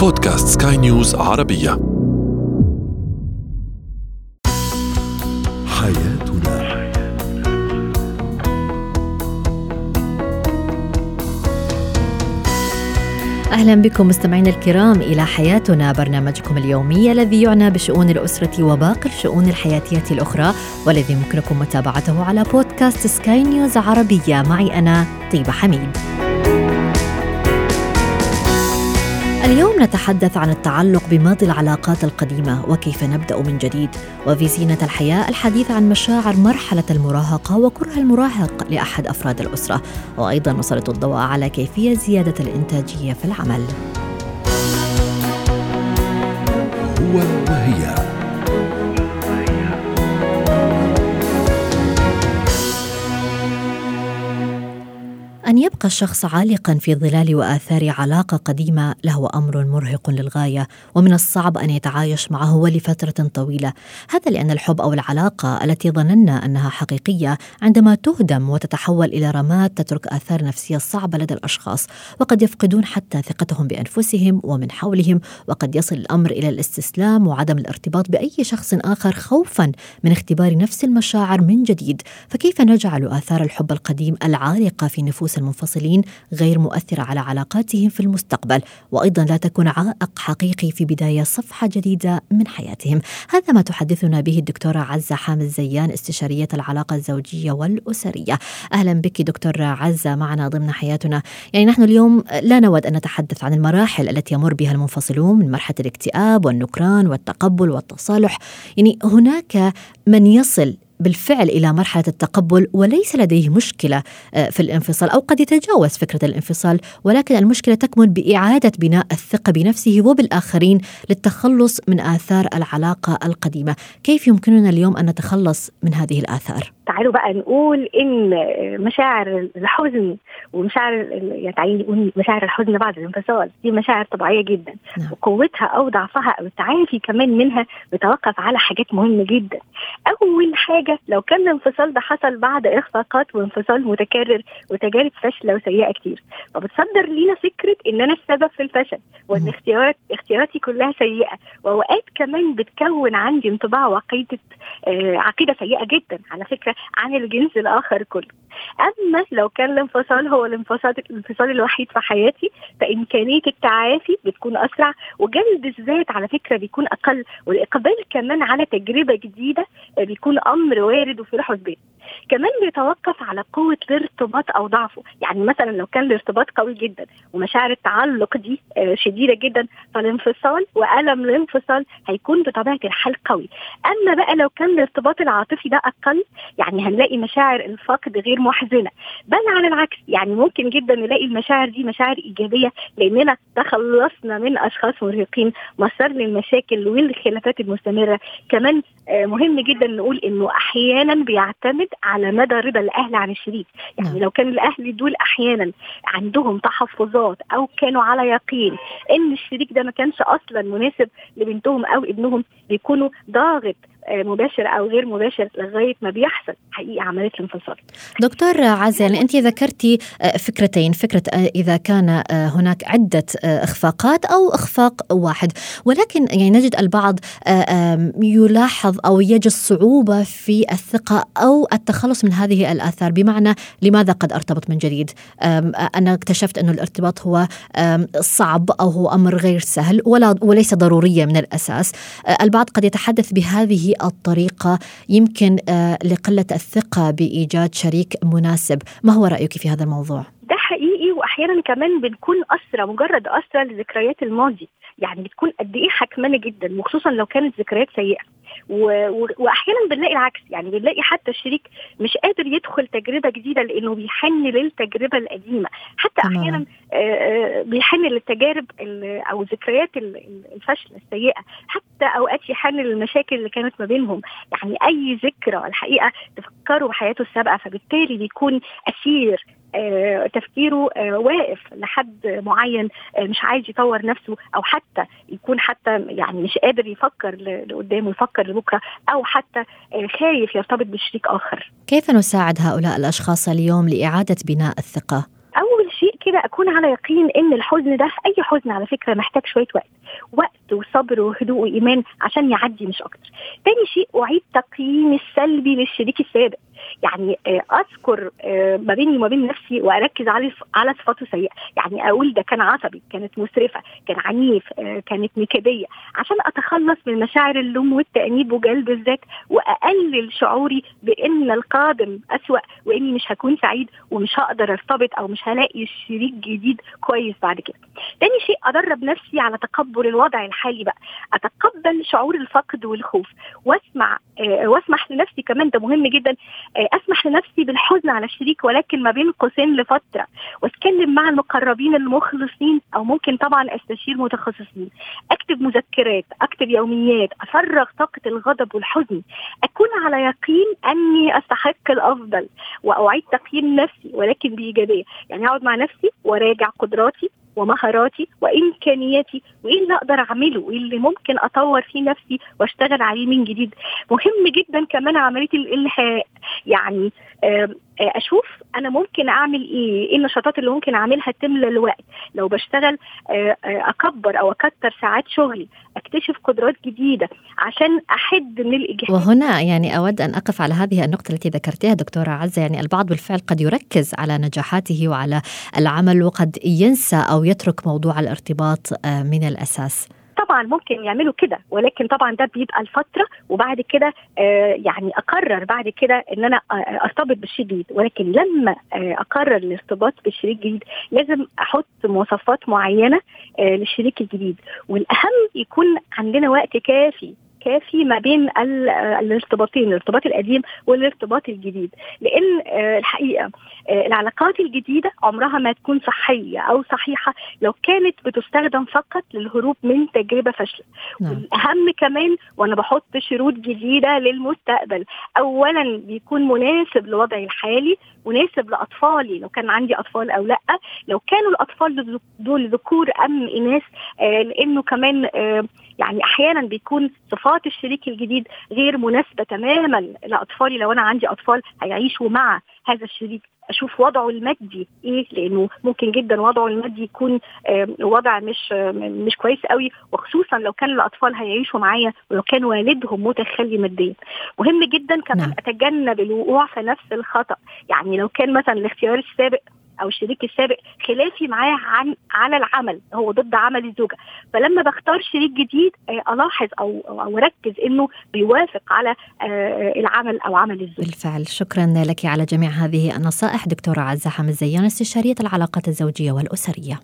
بودكاست سكاي نيوز عربية. حياتنا. أهلا بكم مستمعينا الكرام إلى حياتنا برنامجكم اليومي الذي يعنى بشؤون الأسرة وباقي الشؤون الحياتية الأخرى والذي يمكنكم متابعته على بودكاست سكاي نيوز عربية. معي أنا طيبة حميد. اليوم نتحدث عن التعلق بماضي العلاقات القديمة وكيف نبدأ من جديد. وفي زينة الحياة الحديث عن مشاعر مرحلة المراهقة وكره المراهق لأحد أفراد الأسرة. وأيضا نسلط الضوء على كيفية زيادة الإنتاجية في العمل. هو وهي. يبقى الشخص عالقا في ظلال وآثار علاقة قديمة له أمر مرهق للغاية ومن الصعب أن يتعايش معه ولفترة طويلة. هذا لأن الحب أو العلاقة التي ظننا أنها حقيقية عندما تهدم وتتحول إلى رماد تترك آثار نفسية صعبة لدى الأشخاص وقد يفقدون حتى ثقتهم بأنفسهم ومن حولهم وقد يصل الأمر إلى الاستسلام وعدم الارتباط بأي شخص آخر خوفا من اختبار نفس المشاعر من جديد. فكيف نجعل آثار الحب القديم العالقة في نفوس المنفصلين غير مؤثرة على علاقاتهم في المستقبل وأيضا لا تكون عائق حقيقي في بداية صفحة جديدة من حياتهم. هذا ما تحدثنا به الدكتورة عزة حامد زيان استشارية العلاقة الزوجية والأسرية. أهلا بك دكتورة عزة معنا ضمن حياتنا. يعني نحن اليوم لا نود أن نتحدث عن المراحل التي يمر بها المنفصلون من مرحلة الاكتئاب والنكران والتقبل والتصالح. يعني هناك من يصل بالفعل إلى مرحلة التقبل وليس لديه مشكلة في الانفصال أو قد يتجاوز فكرة الانفصال ولكن المشكلة تكمن بإعادة بناء الثقة بنفسه وبالآخرين للتخلص من آثار العلاقة القديمة، كيف يمكننا اليوم أن نتخلص من هذه الآثار؟ تعالوا بقى نقول إن مشاعر الحزن ومشاعر يعني تعالي نقول مشاعر الحزن بعد الانفصال. دي مشاعر طبيعية جدا. نعم. وقوتها أو ضعفها أو التعافي كمان منها بيتوقف على حاجات مهمة جدا. أول حاجة لو كان الانفصال ده حصل بعد إخفاقات وانفصال متكرر وتجارب فاشلة وسيئة كتير. فبتصدر لينا فكرة إن أنا السبب في الفشل وإن مم. اختيارات اختياراتي كلها سيئة. وأوقات كمان بتكون عندي انطباع وعقيدة آه عقيدة سيئة جدا. على فكرة عن الجنس الآخر كله. أما لو كان الانفصال هو الانفصال الانفصال الوحيد في حياتي فإمكانية التعافي بتكون أسرع وجلد الذات على فكرة بيكون أقل والإقبال كمان على تجربة جديدة بيكون أمر وارد وفي حسبان كمان بيتوقف على قوة الارتباط أو ضعفه. يعني مثلا لو كان الارتباط قوي جدا ومشاعر التعلق دي آه، شديدة جدا فالانفصال وألم الانفصال هيكون بطبيعة الحال قوي. أما بقى لو كان الارتباط العاطفي ده أقل يعني هنلاقي مشاعر الفقد غير محزنة. بل على العكس يعني ممكن جدا نلاقي المشاعر دي مشاعر إيجابية لأننا تخلصنا من أشخاص مرهقين مصدر للمشاكل والخلافات المستمرة. كمان آه، مهم جدا نقول إنه أحيانا بيعتمد على مدى رضا الأهل عن الشريك يعني نعم. لو كان الأهل دول أحيانا عندهم تحفظات أو كانوا على يقين إن الشريك ده ما كانش أصلا مناسب لبنتهم أو ابنهم بيكونوا ضاغط مباشر أو غير مباشر لغاية ما بيحصل حقيقه عملية الانفصال. دكتور يعني أنت ذكرتي آه، فكرتين فكرة آه، إذا كان آه، هناك عدة آه، إخفاقات أو إخفاق واحد. ولكن يعني نجد البعض آه، يلاحظ أو يجد صعوبة في الثقة أو التخلص من هذه الآثار. بمعنى لماذا قد أرتبط من جديد؟ أنا اكتشفت أن الارتباط هو صعب أو هو أمر غير سهل ولا وليس ضرورية من الأساس. آه، البعض قد يتحدث بهذه الطريقة يمكن آه، لقلة الثقة بإيجاد شريك مناسب ما هو رأيك في هذا الموضوع؟ ده حقيقي وأحيانا كمان بنكون اسرى مجرد اسرى لذكريات الماضي يعني بتكون قد إيه حكمانة جدا وخصوصا لو كانت ذكريات سيئة. وأحيانا بنلاقي العكس. يعني بنلاقي حتى الشريك مش قادر يدخل تجربة جديدة لأنه بيحن للتجربة القديمة. حتى. أحيانا آه، آه، بيحن للتجارب أو ذكريات ال- ال- الفشل السيئة. حتى أوقات يحن للمشاكل اللي كانت ما بينهم. يعني أي ذكرى الحقيقة تفكره بحياته السابقة فبالتالي بيكون اسير تفكيره آه، واقف لحد معين آه، مش عايز يطور نفسه أو حتى يكون حتى يعني مش قادر يفكر لقدام يفكر لبكرة أو حتى آه، خايف يرتبط بشريك آخر. كيف نساعد هؤلاء الأشخاص اليوم لإعادة بناء الثقة؟ أول شيء كده أكون على يقين إن الحزن ده أي حزن على فكرة محتاج شوية وقت وقت وصبر وهدوء وإيمان عشان يعدي مش أكتر. تاني شيء أعيد تقييم السلبي للشريك السابق. يعني آه، أذكر آه، ما بيني وما بين نفسي وأركز على على صفاته سيئه يعني أقول ده كان عصبي كانت مسرفة كان عنيف آه، كانت نكدية. عشان أتخلص من مشاعر اللوم والتأنيب وجلب الذات وأقلل شعوري بإن القادم أسوأ وإني مش هكون سعيد ومش هقدر أرتبط أو مش هلاقي شريك جديد كويس بعد كده. تاني شيء أدرب نفسي على تقبل الوضع الحالي بقى. أتقبل شعور الفقد والخوف. واسمع واسمح لنفسي كمان ده مهم جدا أسمح لنفسي بالحزن على الشريك ولكن ما بين قوسين لفترة وأتكلم مع المقربين المخلصين أو ممكن طبعا أستشير متخصصين. أكتب مذكرات أكتب يوميات أفرغ طاقة الغضب والحزن. أكون على يقين أني أستحق الأفضل وأعيد تقييم نفسي ولكن بإيجابية. يعني أقعد مع نفسي وراجع قدراتي ومهاراتي وإمكانياتي وإيه اللي أقدر أعمله وإيه اللي ممكن أطور فيه نفسي وأشتغل عليه من جديد. مهم جدا كمان عملية الالحاق يعني أشوف أنا ممكن أعمل إيه؟ إيه النشاطات اللي ممكن أعملها تملى الوقت لو بشتغل أكبر أو أكتر ساعات شغلي أكتشف قدرات جديدة عشان أحد من الإجهاد. وهنا يعني أود أن أقف على هذه النقطة التي ذكرتها دكتورة عزة. يعني البعض بالفعل قد يركز على نجاحاته وعلى العمل وقد ينسى أو يترك موضوع الارتباط من الأساس. طبعا ممكن يعملوا كده ولكن طبعا ده بيبقى الفترة وبعد كده آه يعني أقرر بعد كده إن أنا أرتبط بالشيء الجديد ولكن لما آه أقرر الارتباط بالشريك الجديد لازم أحط مواصفات معينة آه للشريك الجديد. والأهم يكون عندنا وقت كافي كافي ما بين الارتباطين الارتباط القديم والارتباط الجديد. لأن الحقيقة العلاقات الجديدة عمرها ما تكون صحية أو صحيحة لو كانت بتستخدم فقط للهروب من تجربة فاشلة. نعم. والأهم كمان وأنا بحط شروط جديدة للمستقبل. اولا بيكون مناسب لوضعي الحالي مناسب لأطفالي لو كان عندي أطفال أو لأ. لو كانوا الأطفال دول ذكور أم إناث آه لأنه كمان آه يعني أحيانا بيكون صفات الشريك الجديد غير مناسبة تماما لأطفالي. لو أنا عندي أطفال هيعيشوا مع هذا الشريك أشوف وضعه المادي إيه؟ لأنه ممكن جدا وضعه المادي يكون وضع مش مش كويس قوي. وخصوصا لو كان الأطفال هيعيشوا معايا ولو كان والدهم متخلي ماديا. مهم جدا كمان نعم. أتجنب الوقوع في نفس الخطأ. يعني لو كان مثلا الاختيار السابق أو الشريك السابق خلافي معاه عن على العمل هو ضد عمل الزوجة. فلما بختار شريك جديد ألاحظ أو أو أركز إنه بيوافق على العمل أو عمل الزوجه بالفعل. شكرا لك على جميع هذه النصائح دكتورة عزة حامد زيان استشارية العلاقات الزوجية والأسرية.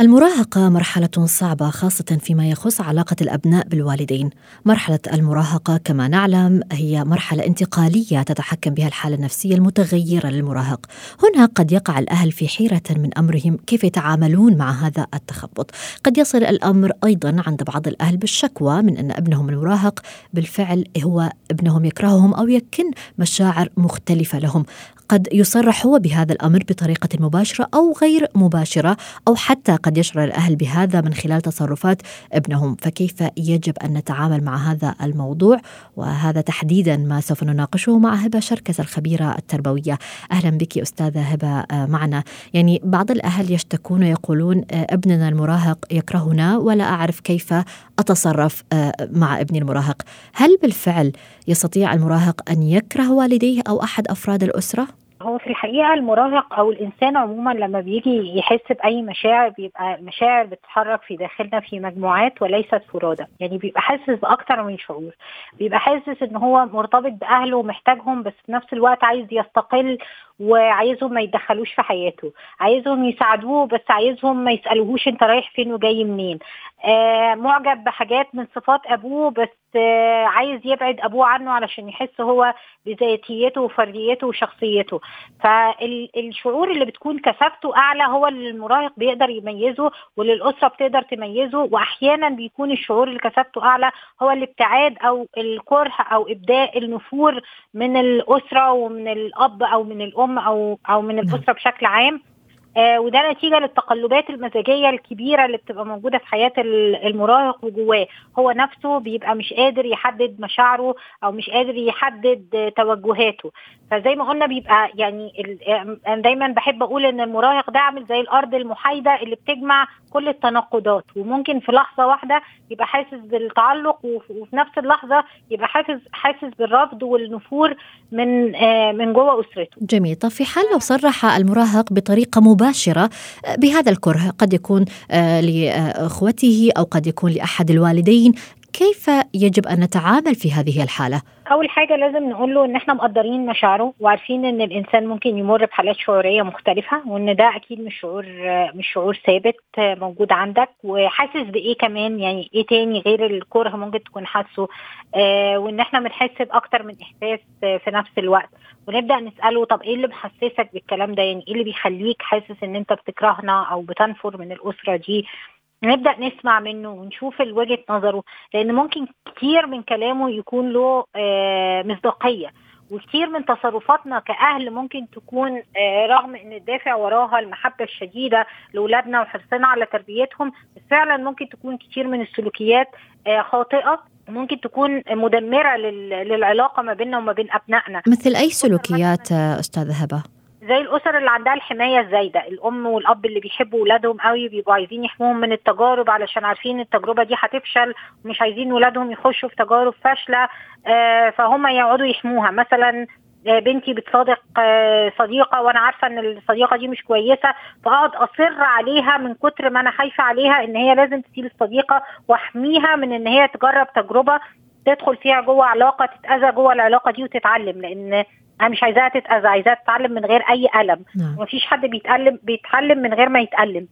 المراهقة مرحلة صعبة خاصة فيما يخص علاقة الأبناء بالوالدين. مرحلة المراهقة كما نعلم هي مرحلة انتقالية تتحكم بها الحالة النفسية المتغيرة للمراهق. هنا قد يقع الأهل في حيرة من أمرهم كيف يتعاملون مع هذا التخبط. قد يصل الأمر أيضا عند بعض الأهل بالشكوى من أن ابنهم المراهق بالفعل هو ابنهم يكرههم أو يكن مشاعر مختلفة لهم. قد يصرح هو بهذا الأمر بطريقة مباشرة أو غير مباشرة أو حتى قد يشعر الأهل بهذا من خلال تصرفات ابنهم. فكيف يجب أن نتعامل مع هذا الموضوع؟ وهذا تحديدا ما سوف نناقشه مع هبة شركس الخبيرة التربوية. أهلا بك أستاذة هبة معنا. يعني بعض الأهل يشتكون ويقولون ابننا المراهق يكرهنا ولا أعرف كيف أتصرف مع ابني المراهق. هل بالفعل يستطيع المراهق أن يكره والديه أو أحد أفراد الأسرة؟ هو في الحقيقة المراهق أو الإنسان عموما لما بيجي يحس بأي مشاعر بيبقى المشاعر بتتحرك في داخلنا في مجموعات وليست فرادى يعني بيبقى حاسس باكتر من شعور. بيبقى حاسس إن هو مرتبط بأهله ومحتاجهم بس في نفس الوقت عايز يستقل وعايزهم ما يتدخلوش في حياته. عايزهم يساعدوه بس عايزهم ما يسألوهوش انت رايح فين وجاي منين. آه معجب بحاجات من صفات أبوه بس آه عايز يبعد أبوه عنه علشان يحس هو بذاتيته وفرديته وشخصيته. فالشعور اللي بتكون كثافته أعلى هو اللي المراهق بيقدر يميزه واللي الاسره بتقدر تميزه. وأحيانا بيكون الشعور اللي كثافته أعلى هو الابتعاد أو الكره أو إبداء النفور من الأسرة ومن الأب أو من الأم. أو أو من الأسرة بشكل عام. وده نتيجة للتقلبات المزاجية الكبيرة اللي بتبقى موجودة في حياة المراهق وجواه. هو نفسه بيبقى مش قادر يحدد مشاعره أو مش قادر يحدد توجهاته. فزي ما قلنا بيبقى يعني أنا دايما بحب أقول إن المراهق ده عامل زي الأرض المحايدة اللي بتجمع كل التناقضات. وممكن في لحظة واحدة يبقى حاسس بالتعلق وفي نفس اللحظة يبقى حاسس حاسس بالرفض والنفور من آه من جوه أسرته. جميل، طب في حال لو صرح المراهق بطريقة مباشره بهذا الكره قد يكون آه لأخوته أو قد يكون لأحد الوالدين. كيف يجب أن نتعامل في هذه الحالة؟ أول حاجة لازم نقول له إن إحنا مقدرين مشاعره وعارفين إن الإنسان ممكن يمر بحالات شعورية مختلفة وإن ده أكيد مش شعور مش شعور ثابت موجود عندك وحاسس بإيه كمان؟ يعني إيه تاني غير الكره ممكن تكون حاسه؟ آه وإن إحنا بنحس بأكتر من إحساس في نفس الوقت ونبدأ نسأله طب إيه اللي محسسك بالكلام ده؟ يعني إيه اللي بيخليك حاسس إن أنت بتكرهنا أو بتنفر من الأسرة دي؟ نبدأ نسمع منه ونشوف وجهه نظره لأن ممكن كتير من كلامه يكون له آه مصداقية وكتير من تصرفاتنا كأهل ممكن تكون آه رغم إن الدافع وراها المحبة الشديدة لأولادنا وحرصنا على تربيتهم فعلا ممكن تكون كتير من السلوكيات آه خاطئة ممكن تكون مدمرة للعلاقة ما بيننا وما بين أبنائنا مثل أي سلوكيات أستاذة هبة؟ زي الأسر اللي عندها الحماية الزايدة. الأم والأب اللي بيحبوا اولادهم قوي بيبقوا عايزين يحموهم من التجارب علشان عارفين التجربة دي هتفشل ومش عايزين ولادهم يخشوا في تجارب فاشلة آه فهم يقعدوا يحموها. مثلا بنتي بتصادق صديقة وأنا عارفة إن الصديقة دي مش كويسة فاقعد أصر عليها من كتر ما أنا خايفة عليها إن هي لازم تسيب الصديقة وأحميها من إن هي تجرب تجربة تدخل فيها جوه علاقة تتأذى جوه العلاقة دي وتتعلم. لأن أنا مش عايزاها تتاذى عايزاها تتعلم من غير اي الم نعم. مفيش حد بيتعلم بيتعلم من غير ما يتالم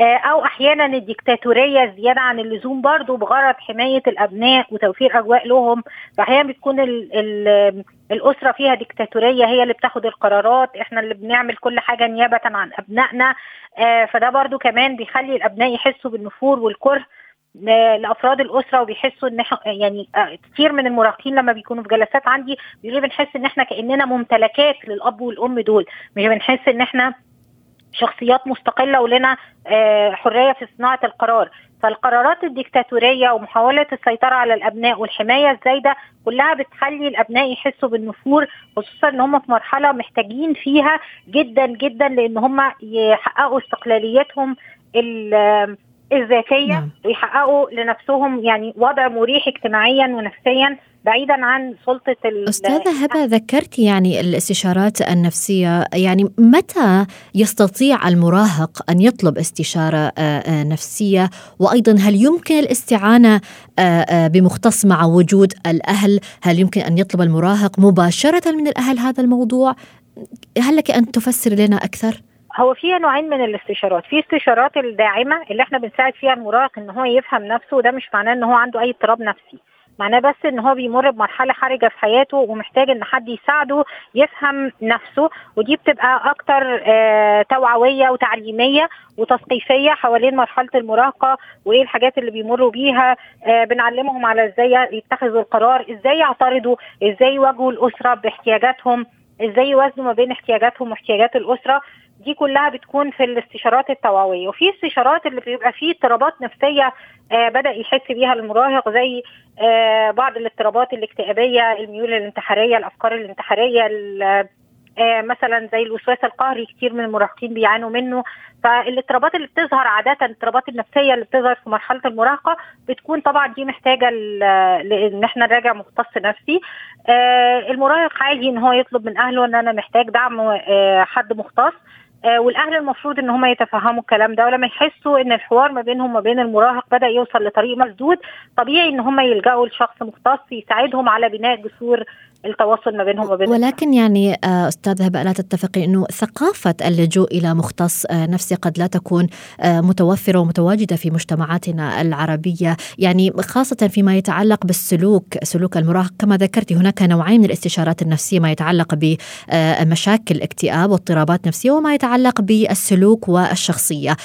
أو أحيانا الديكتاتورية زيادة عن اللزوم برضو بغرض حماية الابناء وتوفير اجواء لهم. فاحيانا بتكون ال ال الاسرة فيها ديكتاتورية هي اللي بتاخد القرارات. إحنا اللي بنعمل كل حاجة نيابة عن ابنائنا. فده برضو كمان بيخلي الابناء يحسوا بالنفور والكره. لأفراد الأسرة وبيحسوا إن يعني كتير من المراهقين لما بيكونوا في جلسات عندي بيقولوا بنحس إن إحنا كأننا ممتلكات للأب والأم دول. مش بنحس إن إحنا شخصيات مستقلة ولنا حرية في صناعة القرار. فالقرارات الديكتاتورية ومحاولة السيطرة على الأبناء والحماية الزايدة كلها بتخلي الأبناء يحسوا بالنفور خصوصا إن هم في مرحلة محتاجين فيها جدا جدا لإن هم يحققوا استقلاليتهم الذاتية نعم. ويحققوا لنفسهم يعني وضع مريح اجتماعيا ونفسيا بعيدا عن سلطة أستاذة هبة ذكرتي يعني الاستشارات النفسية يعني متى يستطيع المراهق أن يطلب استشارة نفسية؟ وأيضا هل يمكن الاستعانة بمختص مع وجود الأهل؟ هل يمكن أن يطلب المراهق مباشرة من الأهل هذا الموضوع؟ هل لك أن تفسر لنا أكثر؟ هو فيها نوعين من الاستشارات. في استشارات الداعمة اللي إحنا بنساعد فيها المراهق إن هو يفهم نفسه وده مش معناه إن هو عنده أي اضطراب نفسي. معناه بس إن هو بيمر بمرحلة حرجه في حياته ومحتاج إن حد يساعده يفهم نفسه ودي بتبقى أكتر آه توعوية وتعليمية وتثقيفية حوالين مرحلة المراهقة وإيه الحاجات اللي بيمروا بيها. آه بنعلمهم على إزاي يتخذوا القرار إزاي يعترضوا إزاي يواجهوا الأسرة باحتياجاتهم إزاي يوازنوا ما بين احتياجاتهم واحتياجات الأسرة. دي كلها بتكون في الاستشارات التوعوية. وفي استشارات اللي بيبقى فيه اضطرابات نفسية آه بدأ يحس بيها المراهق زي آه بعض الاضطرابات الاكتئابية الميول الانتحارية الأفكار الانتحارية آه مثلا زي الوسواس القهري كتير من المراهقين بيعانوا منه. فالاضطرابات اللي بتظهر عادة الاضطرابات النفسية اللي بتظهر في مرحلة المراهقة بتكون طبعا دي محتاجة ان إحنا نراجع مختص نفسي. المراهق عادي إن هو يطلب من أهله إن أنا محتاج دعم حد مختص. والأهل المفروض إن هم يتفهموا الكلام ده ولما يحسوا إن الحوار ما بينهم وما بين المراهق بدأ يوصل لطريق مسدود طبيعي إن هم يلجأوا لشخص مختص يساعدهم على بناء جسور التواصل ما بينهم وبين ولكن يعني أستاذ هبة لا تتفقي إنه ثقافة اللجوء إلى مختص نفسي قد لا تكون متوفرة ومتواجدة في مجتمعاتنا العربية. يعني خاصة فيما يتعلق بالسلوك سلوك المراهق كما ذكرتي هناك نوعين من الاستشارات النفسية ما يتعلق بمشاكل اكتئاب واضطرابات نفسية وما يتعلق بالسلوك والشخصية.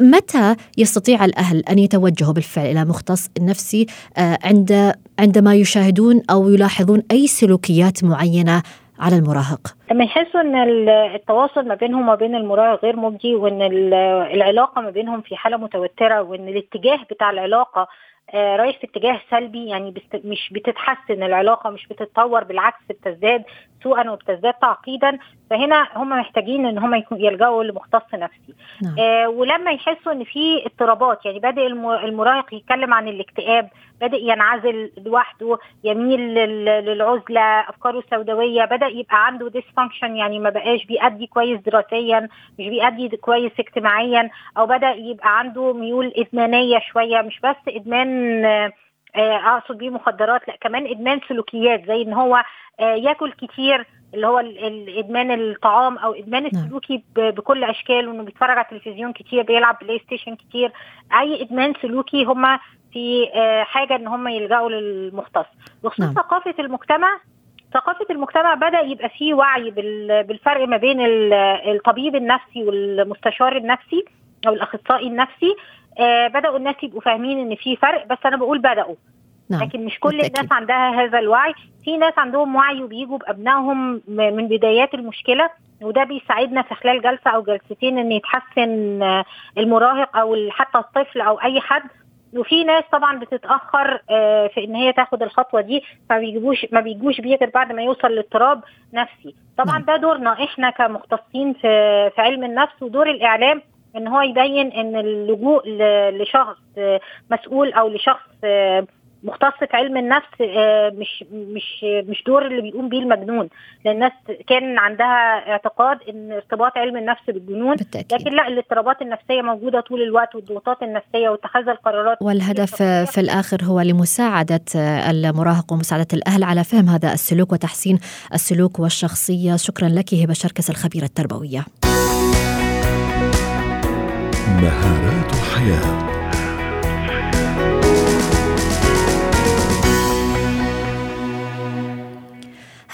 متى يستطيع الأهل أن يتوجهوا بالفعل إلى مختص نفسي عند عندما يشاهدون أو يلاحظون أي سلوكيات معينة على المراهق؟ لما يحسوا إن التواصل ما بينهم وما بين المراهق غير مجدي وإن العلاقة ما بينهم في حالة متوترة وإن الاتجاه بتاع العلاقة آه، رايح في اتجاه سلبي يعني مش بتتحسن العلاقة مش بتتطور بالعكس بتزداد. سوءا وبتزداد تعقيدا فهنا هم محتاجين إن هم يلجأوا لمختص نفسي نعم. آه ولما يحسوا إن في اضطرابات يعني بادئ المراهق يتكلم عن الاكتئاب بادئ ينعزل لوحده يميل للعزلة أفكاره سوداوية بدأ يبقى عنده dysfunction يعني ما بقاش بيأدي كويس دراسيا مش بيأدي كويس اجتماعيا أو بدأ يبقى عنده ميول إدمانية شوية مش بس إدمان آه أقصد بيه مخدرات لأ كمان إدمان سلوكيات زي إن هو آه ياكل كتير اللي هو الادمان الطعام أو إدمان نعم. السلوكي بكل اشكاله انه بيتفرج على التلفزيون كتير بيلعب PlayStation كتير أي إدمان سلوكي هم في آه حاجة إن هم يلجأوا للمختص بخصوص نعم. ثقافة المجتمع ثقافة المجتمع بدأ يبقى فيه وعي بالفرق ما بين الطبيب النفسي والمستشار النفسي أو الأخصائي النفسي آه بدأوا الناس يبقوا فاهمين إن في فرق بس أنا بقول بدأوا نعم. لكن مش كل بالتأكيد. الناس عندها هذا الوعي في ناس عندهم وعي وبيجوا بأبنائهم من بدايات المشكلة وده بيساعدنا في خلال جلسة أو جلستين إن يتحسن المراهق أو حتى الطفل أو أي حد وفي ناس طبعا بتتأخر في إن هي تاخد الخطوة دي ما بيجيبوش ما بيجوش بيه غير بعد ما يوصل لاضطراب نفسي طبعا ده دورنا إحنا كمختصين في في علم النفس ودور الإعلام إن هو يبين إن اللجوء لشخص مسؤول أو لشخص مختص في علم النفس مش مش مش دور اللي بيقوم بيه المجنون. لأن الناس كان عندها اعتقاد إن ارتباط علم النفس بالجنون بالتأكيد. لكن لا الاضطرابات النفسية موجودة طول الوقت والضغوطات النفسية واتخاذ القرارات. والهدف في الآخر هو لمساعدة المراهق ومساعدة الأهل على فهم هذا السلوك وتحسين السلوك والشخصية. شكرا لك هبة شركس الخبيرة التربوية. مهارات حياة.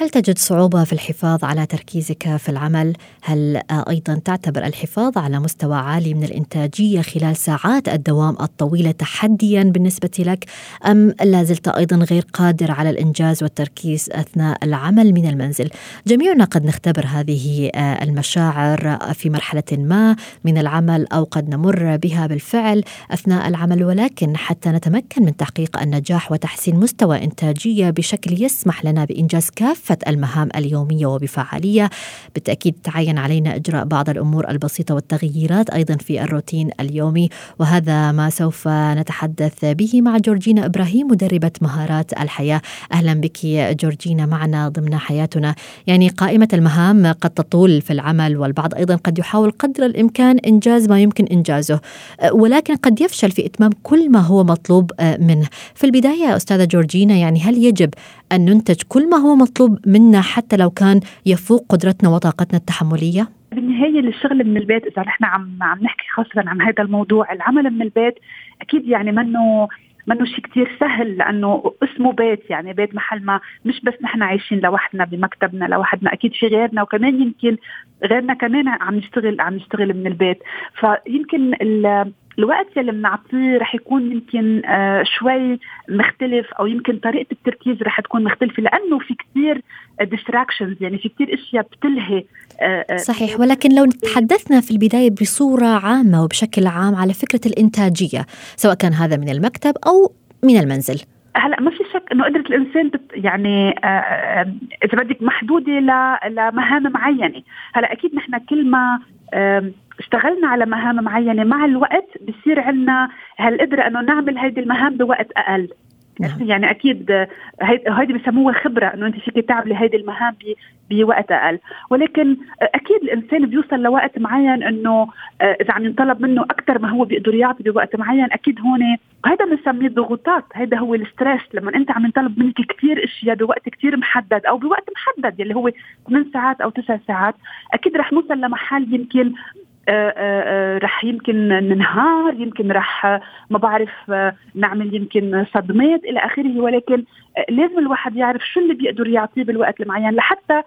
هل تجد صعوبة في الحفاظ على تركيزك في العمل؟ هل أيضا تعتبر الحفاظ على مستوى عالي من الإنتاجية خلال ساعات الدوام الطويلة تحديا بالنسبة لك؟ أم لا زلت أيضا غير قادر على الإنجاز والتركيز أثناء العمل من المنزل؟ جميعنا قد نختبر هذه المشاعر في مرحلة ما من العمل أو قد نمر بها بالفعل أثناء العمل ولكن حتى نتمكن من تحقيق النجاح وتحسين مستوى إنتاجية بشكل يسمح لنا بإنجاز كافة المهام اليومية وبفعالية. بالتأكيد تعين علينا إجراء بعض الأمور البسيطة والتغييرات أيضا في الروتين اليومي وهذا ما سوف نتحدث به مع جورجينا إبراهيم مدربة مهارات الحياة. أهلا بك جورجينا معنا ضمن حياتنا. يعني قائمة المهام قد تطول في العمل والبعض أيضا قد يحاول قدر الإمكان إنجاز ما يمكن إنجازه. ولكن قد يفشل في إتمام كل ما هو مطلوب منه. في البداية أستاذة جورجينا يعني هل يجب أن ننتج كل ما هو مطلوب منا حتى لو كان يفوق قدرتنا وطاقتنا التحملية؟ بالنهاية الشغل من البيت إذا نحن عم عم نحكي خاصة عن هذا الموضوع العمل من البيت أكيد يعني منه منه شيء كتير سهل لأنه اسمه بيت يعني بيت محل ما مش بس نحن عايشين لوحدنا بمكتبنا لوحدنا أكيد في غيرنا وكمان يمكن غيرنا كمان عم نشتغل عم نشتغل من البيت فيمكن الوقت اللي بنعطيه رح يكون يمكن آه شوي مختلف أو يمكن طريقة التركيز رح تكون مختلفة لأنه في كثير ديستراكشنز يعني في كثير أشياء بتلهي آه صحيح. ولكن لو تحدثنا في البداية بصورة عامة وبشكل عام على فكرة الإنتاجية سواء كان هذا من المكتب أو من المنزل. هلأ ما في شك إنه قدرة الإنسان بت يعني آه إذا بدك محدودة لمهام معينة. هلأ أكيد نحن كل ما اشتغلنا على مهام معينة. مع الوقت بصير عندنا هالقدرة إنه نعمل هيدي المهام بوقت أقل. نعم. يعني أكيد هيدي بسموها خبرة إنه أنت فيك تعملي هيدي المهام بوقت أقل. ولكن أكيد الإنسان بيوصل لوقت معين إنه إذا عم ينطلب منه أكثر ما هو بيقدر يعطي بوقت معين أكيد هون هذا بنسميه ضغوطات هذا هو الستريس. لما أنت عم ينطلب منك كثير إشياء بوقت كثير محدد أو بوقت محدد يلي هو 8 ساعات أو 9 ساعات أكيد رح نوصل لمحل يمكن رح يمكن ننهار يمكن رح ما بعرف نعمل يمكن صدمات إلى آخره ولكن لازم الواحد يعرف شو اللي بيقدر يعطيه بالوقت المعين لحتى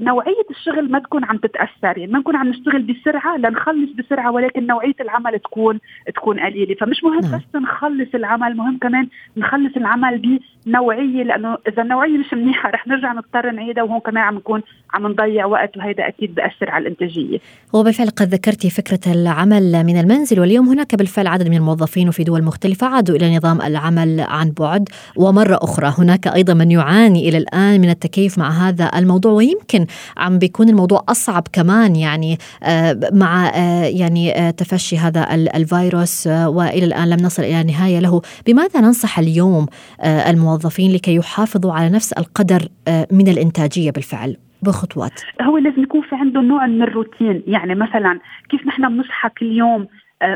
نوعية الشغل ما تكون عم تتأثر يعني ما نكون عم نشتغل بسرعة لنخلص بسرعة ولكن نوعية العمل تكون تكون قليلة. فمش مهم نعم. بس نخلص العمل مهم كمان نخلص العمل بنوعية لأنه إذا النوعية مش منيحة رح نرجع نضطر نعيدها وهون كمان عم نكون عم نضيع وقت وهذا أكيد بأثر على الإنتاجية. وبالفعل قد ذكرتي فكرة العمل من المنزل واليوم هناك بالفعل عدد من الموظفين وفي دول مختلفة عادوا إلى نظام العمل عن بعد. ومرة أخرى هناك أيضا من يعاني إلى الآن من التكيف مع هذا الموضوع ويمكن عم بيكون الموضوع أصعب كمان يعني آه، مع آه، يعني آه، تفشي هذا الفيروس وإلى الآن لم نصل إلى نهاية له. بماذا ننصح اليوم الموظفين لكي يحافظوا على نفس القدر من الإنتاجية بالفعل؟ بخطوات. هو لازم يكون في عنده نوع من الروتين. يعني مثلا كيف نحن بنصحى كل يوم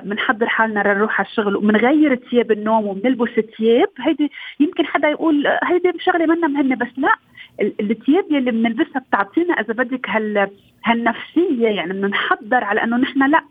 بنحضر حالنا لنروح على الشغل وبنغير ثياب النوم وبنلبس ثياب هيدي يمكن حدا يقول هيدي شغلة منا مهمة بس لا. الثياب يلي بنلبسها بتعطينا إذا بدك هال هالنفسية يعني بنحضر على إنه نحن لا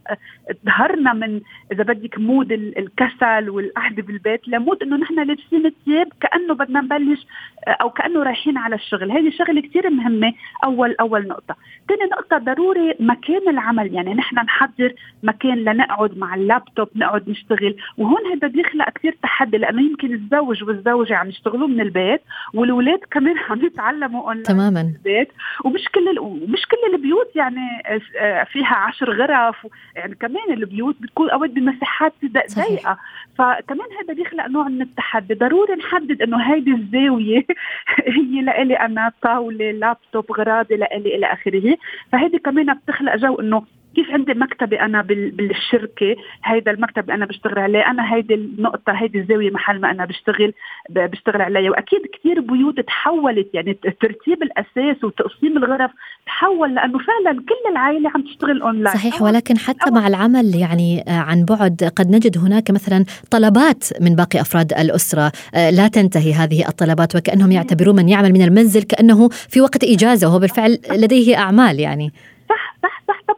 ظهرنا من إذا بدك mood الكسل والقعدة بالبيت ل mood إنه نحن لابسين الثياب كأنه بدنا نبلش أو كأنه رايحين على الشغل. هذه شغلة كثير مهمة أول أول نقطة. ثاني نقطة ضروري مكان العمل. يعني نحن نحضر مكان لنقعد مع اللابتوب نقعد نشتغل. وهون هذا بيخلق كثير تحدي لأنه يمكن الزوج والزوجة عم يشتغلوا من البيت والاولاد كمان عم يتعلموا اونلاين تماما. من البيت. ومش كل ومش كل البيوت البيوت يعني آه، فيها عشر غرف يعني كمان البيوت بتكون أوقات بمساحات ضيقة. فكمان هذا بيخلق نوع من التحدي. ضروري نحدد إنه هيدي الزاوية هي لإلي أنا طاولة لابتوب غراضي لإلي إلى آخره. فهيدي كمان بتخلق جو إنه كيف عندي مكتبي أنا بالشركة؟ هيدا المكتب اللي أنا بشتغل عليه أنا هيدي النقطة هيدي الزاوية محل ما أنا بشتغل بشتغل عليها. وأكيد كثير بيوت تحولت يعني ترتيب الأساس وتقسيم الغرف تحول لأنه فعلا كل العائلة عم تشتغل اونلاين صحيح ولكن حتى مع العمل يعني آه، عن بعد قد نجد هناك مثلا طلبات من باقي أفراد الأسرة. آه، لا تنتهي هذه الطلبات وكأنهم يعتبرون من يعمل من المنزل كأنه في وقت إجازة وهو بالفعل لديه أعمال يعني.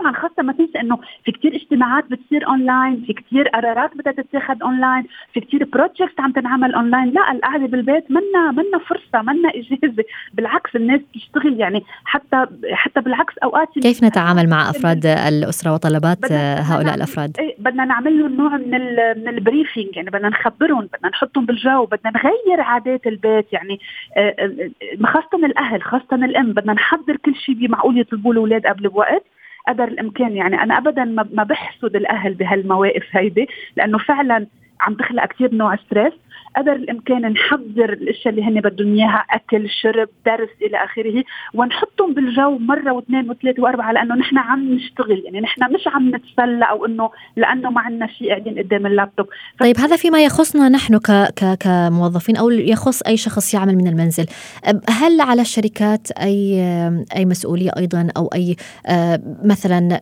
طبعا خاصة ما تنسى إنه في كثير اجتماعات بتصير اونلاين في كثير قرارات بدها تتاخذ اونلاين في كثير projects عم تنعمل اونلاين لا القعدة بالبيت منا منا فرصة منا إجازة. بالعكس الناس بتشتغل يعني حتى حتى بالعكس أوقات كيف نتعامل مع أفراد الأسرة وطلبات هؤلاء الأفراد؟ إيه بدنا نعمل لهم نوع من من ال briefing يعني بدنا نخبرهم بدنا نحطهم بالجو بدنا نغير عادات البيت. يعني آه، آه، خاصة الأهل خاصة الأم بدنا نحضر كل شيء بمعقول يطلبوه الاولاد قبل بوقت. قدر الإمكان يعني أنا ابدا ما بحسد الأهل بهالمواقف هيدي لأنه فعلا عم تخلق كثير نوع stress قدر الإمكان نحضر الأشياء اللي هن بدهم إياها أكل شرب درس إلى آخره ونحطهم بالجو مرة واثنين وثلاثة وأربعة لأنه نحن عم نشتغل. يعني نحن مش عم نتسلى أو إنه لأنه ما عندنا شيء قاعدين قدام اللابتوب. طيب هذا فيما يخصنا نحن ك ك كموظفين أو يخص أي شخص يعمل من المنزل. هل على الشركات أي أي مسؤولية أيضا أو أي مثلا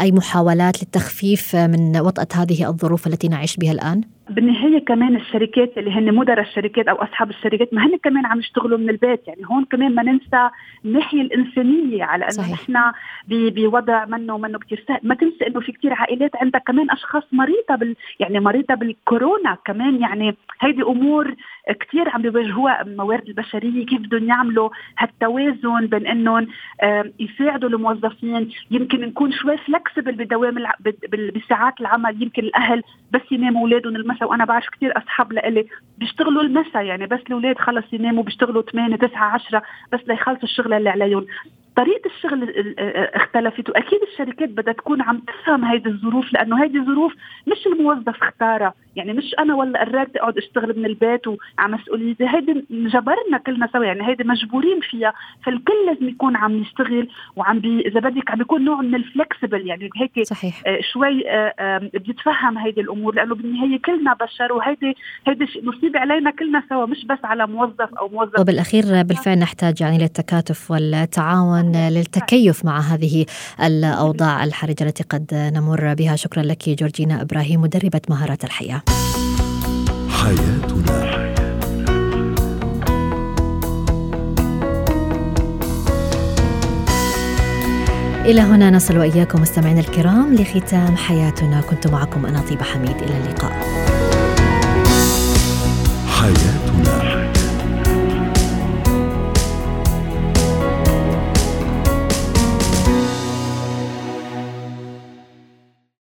أي محاولات للتخفيف من وطأة هذه الظروف التي نعيش بها الآن؟ بالنهايه كمان الشركات اللي هن مدراء الشركات أو أصحاب الشركات ما هن كمان عم يشتغلوا من البيت. يعني هون كمان ما ننسى الناحية الإنسانية على إنه نحن بوضع منه ومنه كثير سهل. ما تنسى إنه في كثير عائلات عندها كمان أشخاص مريضة بال يعني مريضة بالكورونا كمان. يعني هيدي أمور كثير عم بيواجهوها الموارد البشرية كيف بدهم يعملوا هالتوازن بين إنهم يساعدوا الموظفين. يمكن نكون شوي فلكسبل بدوام بساعات العمل. يمكن الأهل بس يناموا أولادهم المساء وأنا بعرف كثير أصحاب لإلي بيشتغلوا المساء. يعني بس الأولاد خلص يناموا بيشتغلوا 8 9 10 بس ليخلصوا الشغل اللي عليهم. طريقة الشغل اختلفت وأكيد الشركات بدها تكون عم تفهم هيدي الظروف لأنه هيدي ظروف مش الموظف اختارها. يعني مش أنا ولا قررت أقعد أشتغل من البيت وعلى مسؤوليتي. هيدي جبرنا كلنا سوا يعني هيدي مجبورين فيها. فالكل لازم يكون عم يشتغل وعم بي إذا بدك عم بيكون نوع من الفلكسبل يعني هيك صحيح. آه شوي آه آه بيتفهم هيدي الأمور. لأنه بالنهاية كلنا بشر وهيدي هيدي مصيبه علينا كلنا سوا مش بس على موظف أو موظف. وبالأخير بالفعل نحتاج يعني للتكاتف والتعاون. للتكيف مع هذه الأوضاع الحرجة التي قد نمر بها. شكرا لك جورجينا إبراهيم مدربة مهارات الحياة. حياتنا. إلى هنا نصل وإياكم مستمعينا الكرام لختام حياتنا. كنت معكم أنا طيبة حميد. إلى اللقاء. حياتنا.